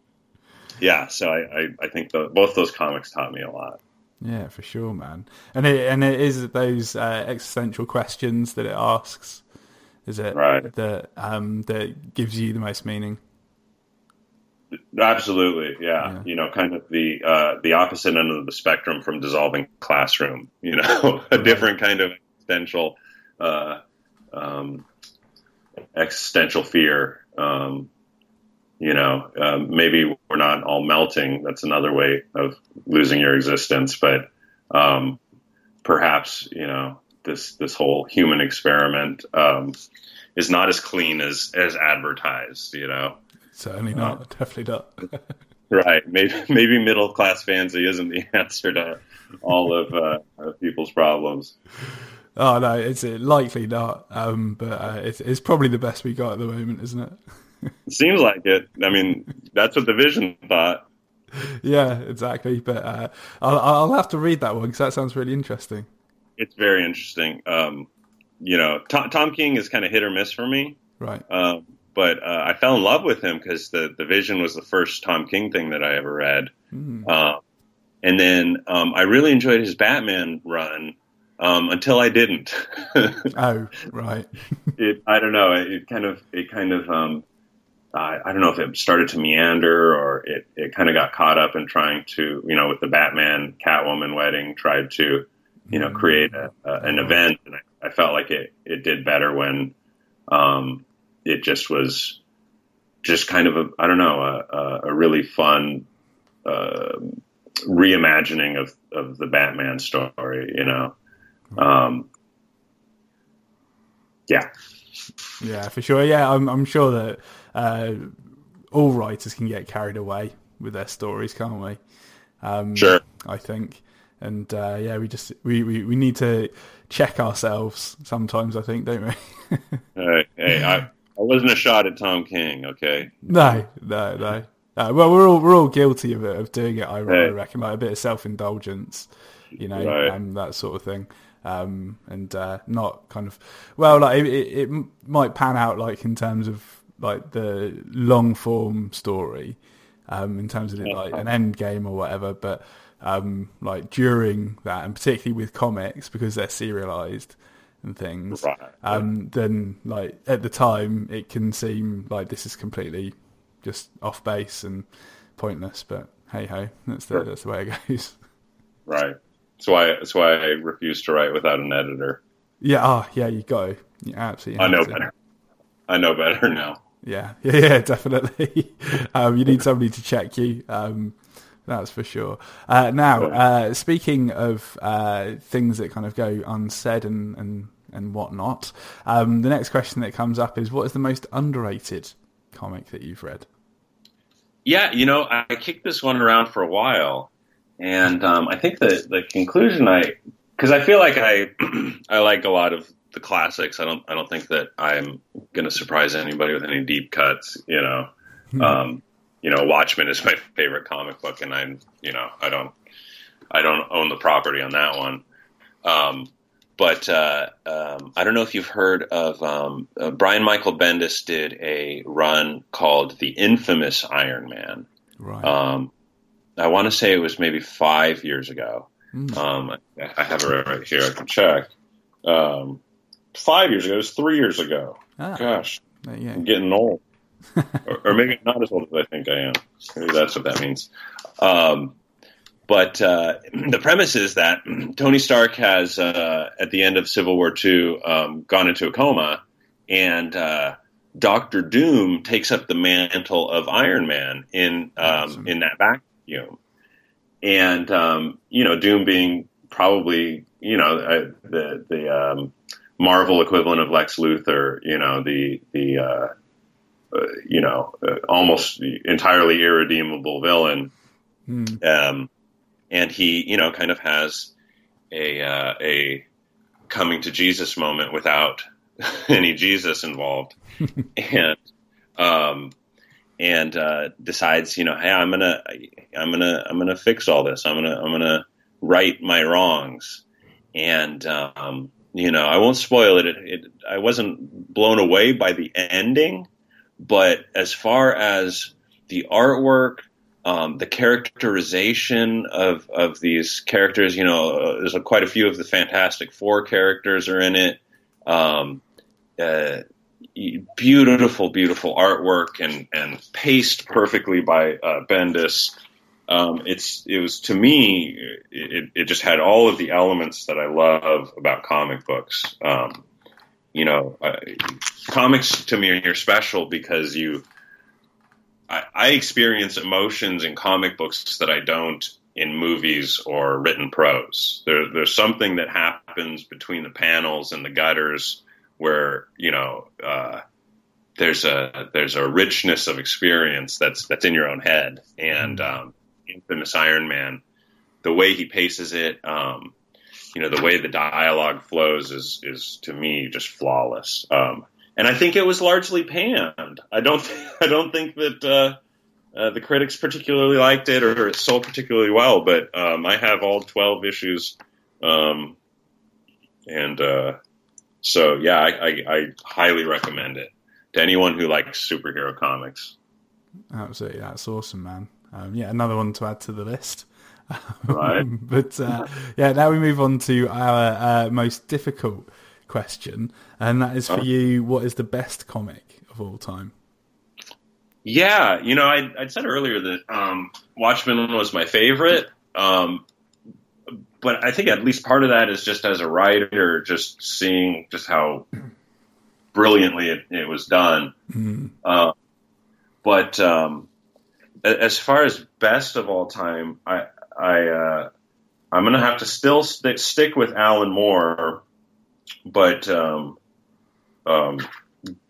yeah, so I, I, I think the, both those comics taught me a lot. Yeah, for sure, man. And it and it is those uh, existential questions that it asks. Is it Right. that um, that gives you the most meaning? Absolutely, yeah. Yeah. You know, kind of the uh, the opposite end of the spectrum from dissolving classroom. You know, a different kind of existential uh, um, existential fear. Um, you know, um, maybe we're not all melting. That's another way of losing your existence. But um, perhaps you know this this whole human experiment um, is not as clean as as advertised. You know. Certainly not. Definitely not. Right. Maybe maybe middle class fancy isn't the answer to all of uh, of people's problems. Oh no, it's uh, likely not. Um, but uh, it's it's probably the best we got at the moment, isn't it? It seems like it. I mean, that's what the vision thought. yeah, exactly. But uh, I'll I'll have to read that one because that sounds really interesting. It's very interesting. Um, you know, Tom, Tom King is kind of hit or miss for me. Right. Um, but uh, I fell in love with him because the the Vision was the first Tom King thing that I ever read. Mm. Um, and then um, I really enjoyed his Batman run um, until I didn't. Oh, right. it I don't know. It kind of it kind of um, I, I don't know if it started to meander or it, it kind of got caught up in trying to, you know, with the Batman Catwoman wedding, tried to, you know, create a, a, an event. And I, I felt like it, it did better when um, it just was just kind of a, I don't know, a, a really fun uh, reimagining of, of the Batman story, you know. Um, yeah. Yeah, for sure. Yeah, I'm, I'm sure that uh, all writers can get carried away with their stories, can't we? Um, sure. I think, and uh, yeah, we just we, we, we need to check ourselves sometimes. I think, don't we? hey, hey, I, I wasn't a shot at Tom King. Okay. No, no, no. Uh, well, we're all we're all guilty of it, of doing it. I, hey. I reckon, like a bit of self indulgence, you know, right. and that sort of thing um, and uh, not kind of well, like it, it, might pan out like in terms of like the long form story, um, in terms of like an end game or whatever, but um, like during that, and particularly with comics because they're serialized and things, right. um, then like at the time it can seem like this is completely just off base and pointless. But hey ho, that's the, that's the way it goes. Right. That's why. That's why I refuse to write without an editor. Yeah. Oh, yeah. You go. You absolutely. I know to. better. I know better now. Yeah. Yeah. Yeah. Definitely. um, you need somebody to check you. Um, that's for sure. Uh, now, uh, speaking of uh, things that kind of go unsaid and and and whatnot, um, the next question that comes up is, what is the most underrated comic that you've read? Yeah, you know, I kicked this one around for a while, and um, I think the the conclusion I because I feel like I I like a lot of the classics. I don't I don't think that I'm going to surprise anybody with any deep cuts. You know, mm-hmm. um, you know, Watchmen is my favorite comic book, and I'm you know I don't I don't own the property on that one. Um, but uh, um, I don't know if you've heard of um, uh, Brian Michael Bendis did a run called the Infamous Iron Man. Right. Um, I want to say it was maybe five years ago. Mm. Um, I have it right here. I can check. Um, five years ago. It was three years ago. Ah, Gosh, yeah. I'm getting old, or, or, maybe not as old as I think I am. Maybe that's what that means. Um, but uh, the premise is that Tony Stark has, uh, at the end of Civil War II, um, gone into a coma, and uh, Doctor Doom takes up the mantle of Iron Man in um, awesome. in that back you and um, you know, Doom being probably you know uh, the the um, Marvel equivalent of Lex Luthor, you know, the the uh, uh, you know uh, almost entirely irredeemable villain, mm. um, and he you know kind of has a uh, a coming to Jesus moment without any Jesus involved, and um, and uh, decides, you know, hey, I'm gonna, I'm gonna, I'm gonna fix all this. I'm gonna, I'm gonna right my wrongs, and um, you know, I won't spoil it. It, it. I wasn't blown away by the ending, but as far as the artwork, um, the characterization of of these characters, you know, uh, there's a, quite a few of the Fantastic Four characters are in it. Um, uh, beautiful, beautiful artwork and and paced perfectly by uh, Bendis. Um, it's it was to me it, it just had all of the elements that I love about comic books. Um, you know, uh, comics to me are special because you I, I experience emotions in comic books that I don't in movies or written prose. There, there's something that happens between the panels and the gutters where you know uh, there's a there's a richness of experience that's that's in your own head. And mm-hmm. um, infamous Iron Man, the way he paces it, um, you know, the way the dialogue flows is is to me just flawless. Um, and I think it was largely panned. I don't I don't think that. Uh, uh, the critics particularly liked it or it sold particularly well, but um, I have all 12 issues. Um, and uh, so yeah, I, I, I highly recommend it to anyone who likes superhero comics. Absolutely, that's awesome, man. Um, yeah, another one to add to the list. Right. but uh, yeah, now we move on to our uh, most difficult question, and that is for oh. you: what is the best comic of all time? Yeah, you know, I I said earlier that um, Watchmen was my favorite, um, but I think at least part of that is just as a writer, just seeing just how brilliantly it, it was done. Mm. Uh, but um, as far as best of all time, I I uh, I'm gonna have to still stick stick with Alan Moore, but um, um,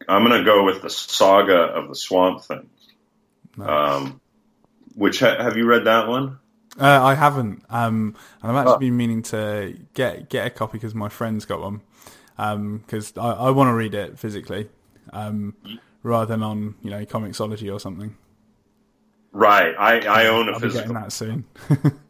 I'm gonna go with the Saga of the Swamp Thing. Nice. Um, which ha- have you read that one? Uh, I haven't, um, and I've actually Oh. been meaning to get get a copy because my friend's got one. Because I, I want to read it physically, um, rather than on you know Comixology or something. Right, I, I own a I'll be getting physical. that soon.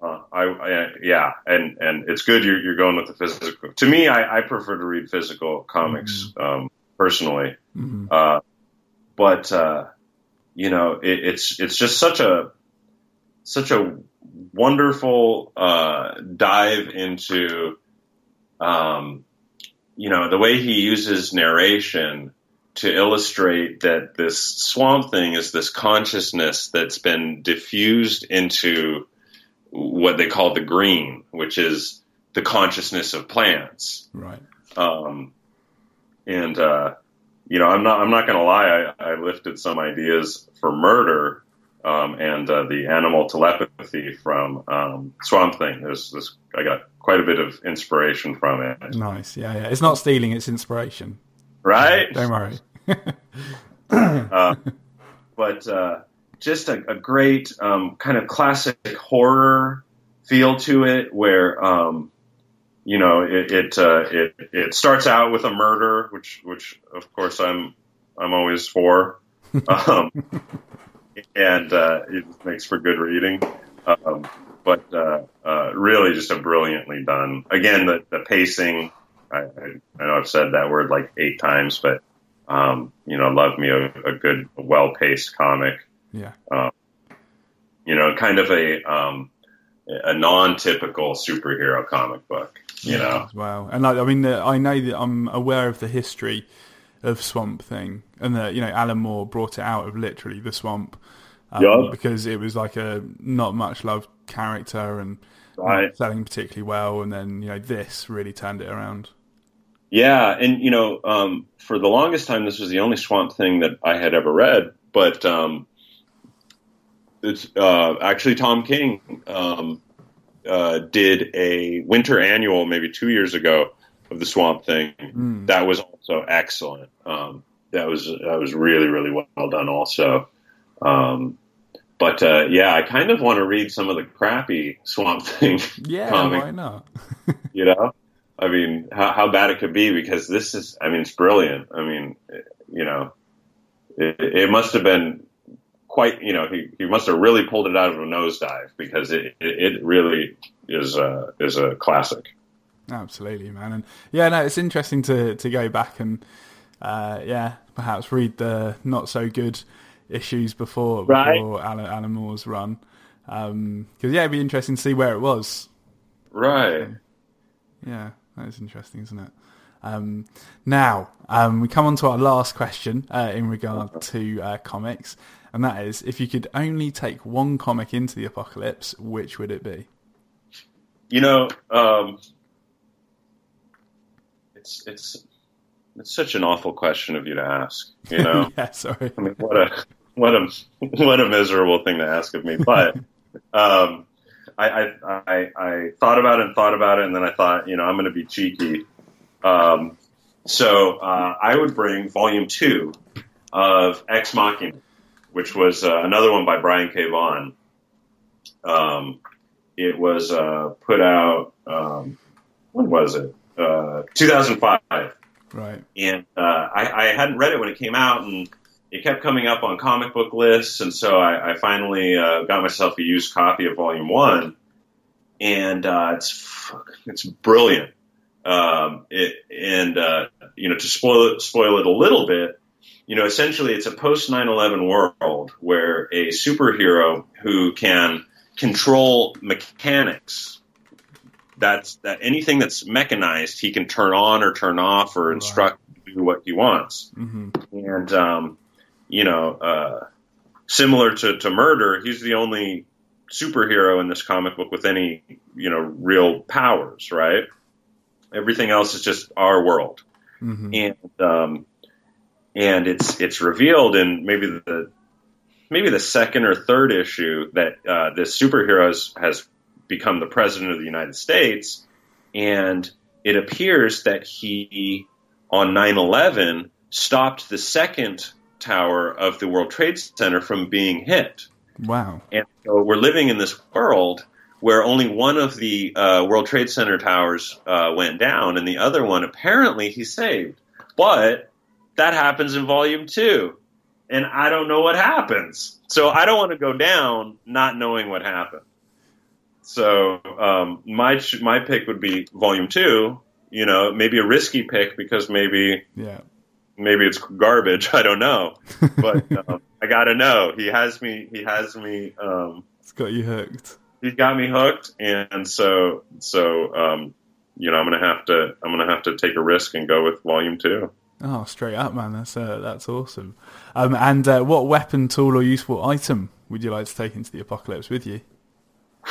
Uh, I, I yeah, and and it's good you're you're going with the physical. To me, I, I prefer to read physical comics um, personally. Mhm. Uh, but uh, you know, it, it's it's just such a such a wonderful uh, dive into, um, you know, the way he uses narration to illustrate that this swamp thing is this consciousness that's been diffused into what they call the green, which is the consciousness of plants. Right. Um, and uh, you know, I'm not I'm not going to lie. I, I lifted some ideas for murder um, and uh, the animal telepathy from um, Swamp Thing. There's this I got quite a bit of inspiration from it. Nice. Yeah, yeah. It's not stealing; it's inspiration. Right? Don't worry. uh, but uh, just a, a great um, kind of classic horror feel to it, where um, you know it it, uh, it it starts out with a murder, which which of course I'm I'm always for, um, and uh, it makes for good reading. Um, but uh, uh, really, just a brilliantly done. Again, the the pacing. I, I, know I've said that word like eight times, but um, you know, love me a, a good, well paced comic. Yeah. You know, kind of a um, a non typical superhero comic book. You know, as well. And like, I mean, the, I know that I'm aware of the history of Swamp Thing, and that you know Alan Moore brought it out of literally the swamp, um, Yeah. because it was like a not much loved character and Right. selling particularly well, and then you know this really turned it around. Yeah, and you know, um, for the longest time, this was the only Swamp Thing that I had ever read. But um, it's uh, actually Tom King um, uh, did a winter annual maybe two years ago of the Swamp Thing. Mm. That was also excellent. Um, that was that was really really well done also. Um, but uh, yeah, I kind of want to read some of the crappy Swamp Thing Yeah, comic why not? you know i mean how, how bad it could be because this is i mean it's brilliant i mean you know it, it must have been quite you know he, he must have really pulled it out of a nosedive because it, it, it really is a is a classic Absolutely, man. And yeah, no, it's interesting to to go back and uh, yeah, perhaps read the not so good issues before Right. before Alan, Alan Moore's run. Because yeah, it'd be interesting to see where it was. right Yeah, that is interesting, isn't it? Um, now um, we come on to our last question uh, in regard to uh, comics, and that is: if you could only take one comic into the apocalypse, which would it be? you know um, it's it's it's such an awful question of you to ask you know yeah, sorry. I mean, what a what a what a miserable thing to ask of me. But um, I, I I I thought about it and thought about it, and then I thought, you know, I'm going to be cheeky. Um, so uh, I would bring Volume Two of Ex Machina, which was uh, another one by Brian K. Vaughan. Um, it was uh, put out. Um, when was it? Uh, 2005 Right. and uh, I, I hadn't read it when it came out, and it kept coming up on comic book lists, and so I, I finally uh, got myself a used copy of Volume One, and uh, it's it's brilliant. Um, it and uh, you know to spoil spoil it a little bit, you know essentially it's a post 9/11 world where a superhero who can control mechanics that's that anything that's mechanized he can turn on or turn off or instruct to do what he wants hmm and um, you know, uh, similar to, to murder, he's the only superhero in this comic book with any, you know, real powers, right? Everything else is just our world. Mm-hmm. And, um, and it's, it's revealed in maybe the, maybe the second or third issue that, uh, this superhero has, has become the president of the United States. And it appears that he, on 9-11, stopped the second tower of the World Trade Center from being hit. Wow. And so we're living in this world where only one of the uh, World Trade Center towers uh, went down, and the other one apparently he saved. But that happens in Volume Two, and I don't know what happens. So I don't want to go down not knowing what happened. So um, my my pick would be Volume Two. You know, maybe a risky pick because maybe yeah maybe it's garbage. I don't know, but um, I gotta know. He has me. He has me. Um, it's got you hooked. He's got me hooked, and so so um, you know I'm gonna have to I'm gonna have to take a risk and go with volume two. Oh, straight up, man! That's uh, that's awesome. Um, and uh, what weapon, tool, or useful item would you like to take into the apocalypse with you?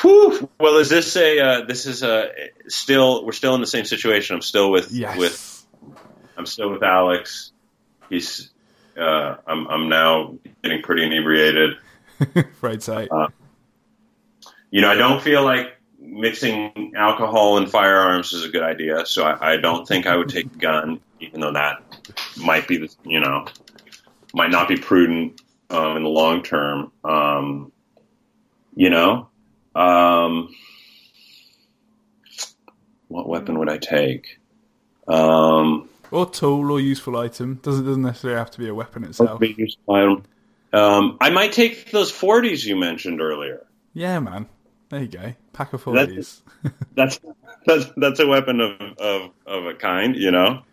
Whew. Well, is this a uh, this is a still we're still in the same situation. I'm still with yes. with I'm still with Alex. He's uh, I'm I'm now getting pretty inebriated. Afraid so. Uh, you know, I don't feel like mixing alcohol and firearms is a good idea. So I, I don't think I would take a gun, even though that might be the you know might not be prudent um, in the long term. Um, you know, um, what weapon would I take? Um, or tool or useful item. Doesn't doesn't necessarily have to be a weapon itself. Um, I might take those forties you mentioned earlier. Yeah, man. There you go. Pack of forties. That's, that's that's a weapon of of, of a kind, you know.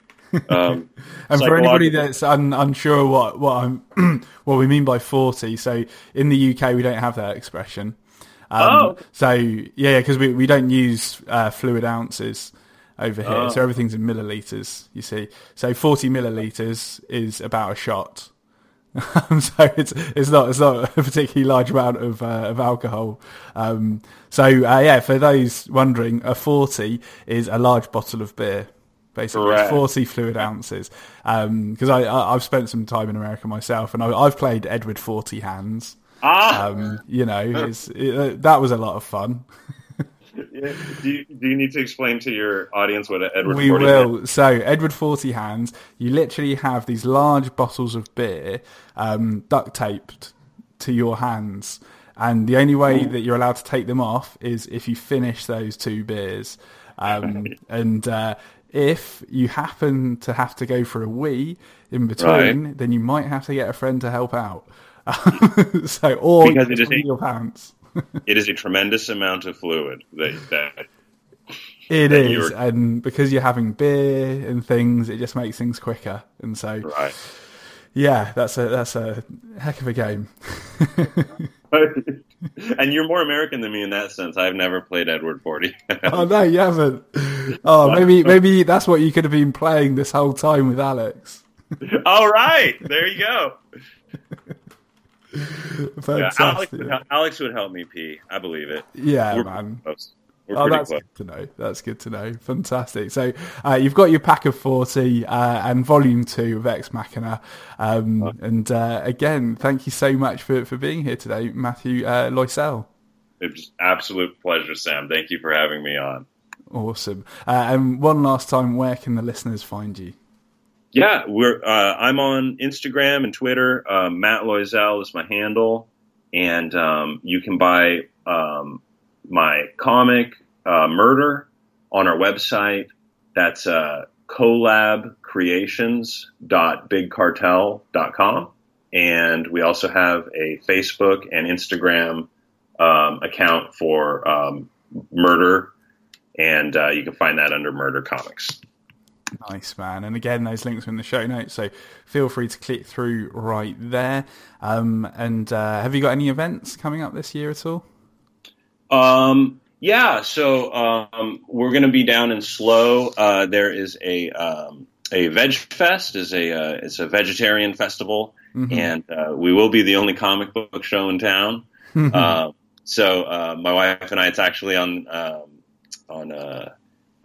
Um, and for anybody that's un, unsure what what I'm what we mean by forty, so in the UK we don't have that expression. Um, oh. So yeah, because we we don't use uh, fluid ounces over here. Oh. So everything's in milliliters, you see. So 40 milliliters is about a shot. so it's it's not it's not a particularly large amount of uh, of alcohol. Um, so uh, yeah, for those wondering, a 40 is a large bottle of beer. Basically, Correct. 40 fluid ounces. Because I, I I've spent some time in America myself, and I, I've played Edward Forty Hands. Ah, Um, you know, it's, it, uh, that was a lot of fun. do, you, do you need to explain to your audience what Edward? We 40 will. So, Edward Forty Hands, you literally have these large bottles of beer um, duct taped to your hands, and the only way that you're allowed to take them off is if you finish those two beers. Um, and uh, if you happen to have to go for a wee in between, then you might have to get a friend to help out. so, or Because it just a- your pants. It is a tremendous amount of fluid that, that It is, you're- and because you're having beer and things, it just makes things quicker. And so, right. yeah, that's a that's a heck of a game. and you're more American than me in that sense. I've never played Edward Forty. oh no, you haven't. Oh, maybe maybe that's what you could have been playing this whole time with Alex. All right, there you go. Yeah, Alex, would, hel- Alex would help me pee. I believe it. Yeah, We're man. close. We're Oh, that's close. good to know. That's good to know. Fantastic. So uh, you've got your pack of forty uh, and volume two of Ex Machina. Um, and uh, again, thank you so much for, for being here today, Matthew uh, Loisel. It's was absolute pleasure, Sam. Thank you for having me on. Awesome. Uh, and one last time, where can the listeners find you? Yeah, we're. Uh, I'm on Instagram and Twitter. Um, Matt Loisel is my handle, and um, you can buy um, my comic uh, Murder on our website. That's uh, collabcreations.bigcartel.com, and we also have a Facebook and Instagram um, account for um, Murder, and uh, you can find that under Murder Comics. Nice man. And again, those links are in the show notes, so feel free to click through right there. Um, and uh, have you got any events coming up this year at all? Um, yeah, so um, we're going to be down in SLO. Uh, there is a um, a Veg Fest. is a uh, It's a vegetarian festival, mm-hmm. and uh, we will be the only comic book show in town. uh, so uh, my wife and I, it's actually on um, on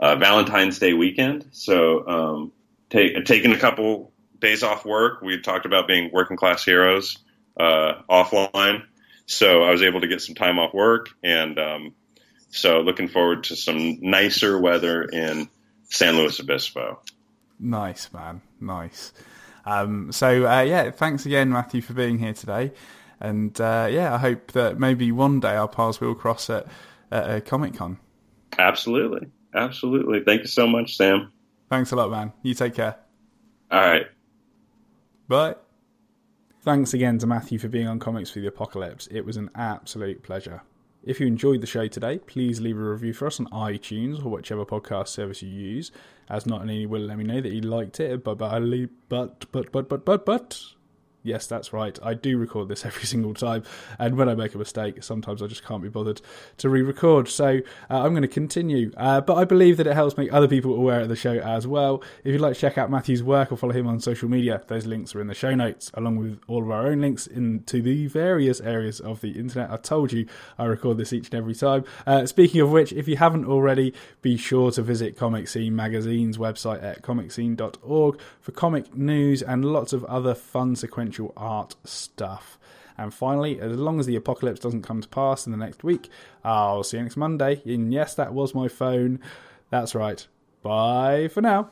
uh, uh, Valentine's Day weekend. So um, take, taking a couple days off work. We talked about being working class heroes offline, so I was able to get some time off work, and um, so looking forward to some nicer weather in San Luis Obispo. Nice, man. Nice. Um, so, uh, yeah, thanks again, Matthew, for being here today. And uh, yeah, I hope that maybe one day our paths will cross at, at a Comic Con. Absolutely. Absolutely. Thank you so much, Sam. Thanks a lot, man. You take care. All right. Bye. Thanks again to Matthew for being on Comics for the Apocalypse. It was an absolute pleasure. If you enjoyed the show today, please leave a review for us on iTunes or whichever podcast service you use, as not only will let me know that you liked it, but but but but but but but. but Yes, that's right. I do record this every single time, and when I make a mistake, sometimes I just can't be bothered to re-record. So uh, I'm going to continue, uh, but I believe that it helps make other people aware of the show as well. If you'd like to check out Matthew's work or follow him on social media, those links are in the show notes, along with all of our own links into the various areas of the internet. I told you I record this each and every time. Uh, speaking of which, if you haven't already, be sure to visit Comic Scene Magazine's website at comicscene.org for comic news and lots of other fun sequential art stuff. And finally, as long as the apocalypse doesn't come to pass in the next week, I'll see you next Monday. And yes, that was my phone. That's right. Bye for now.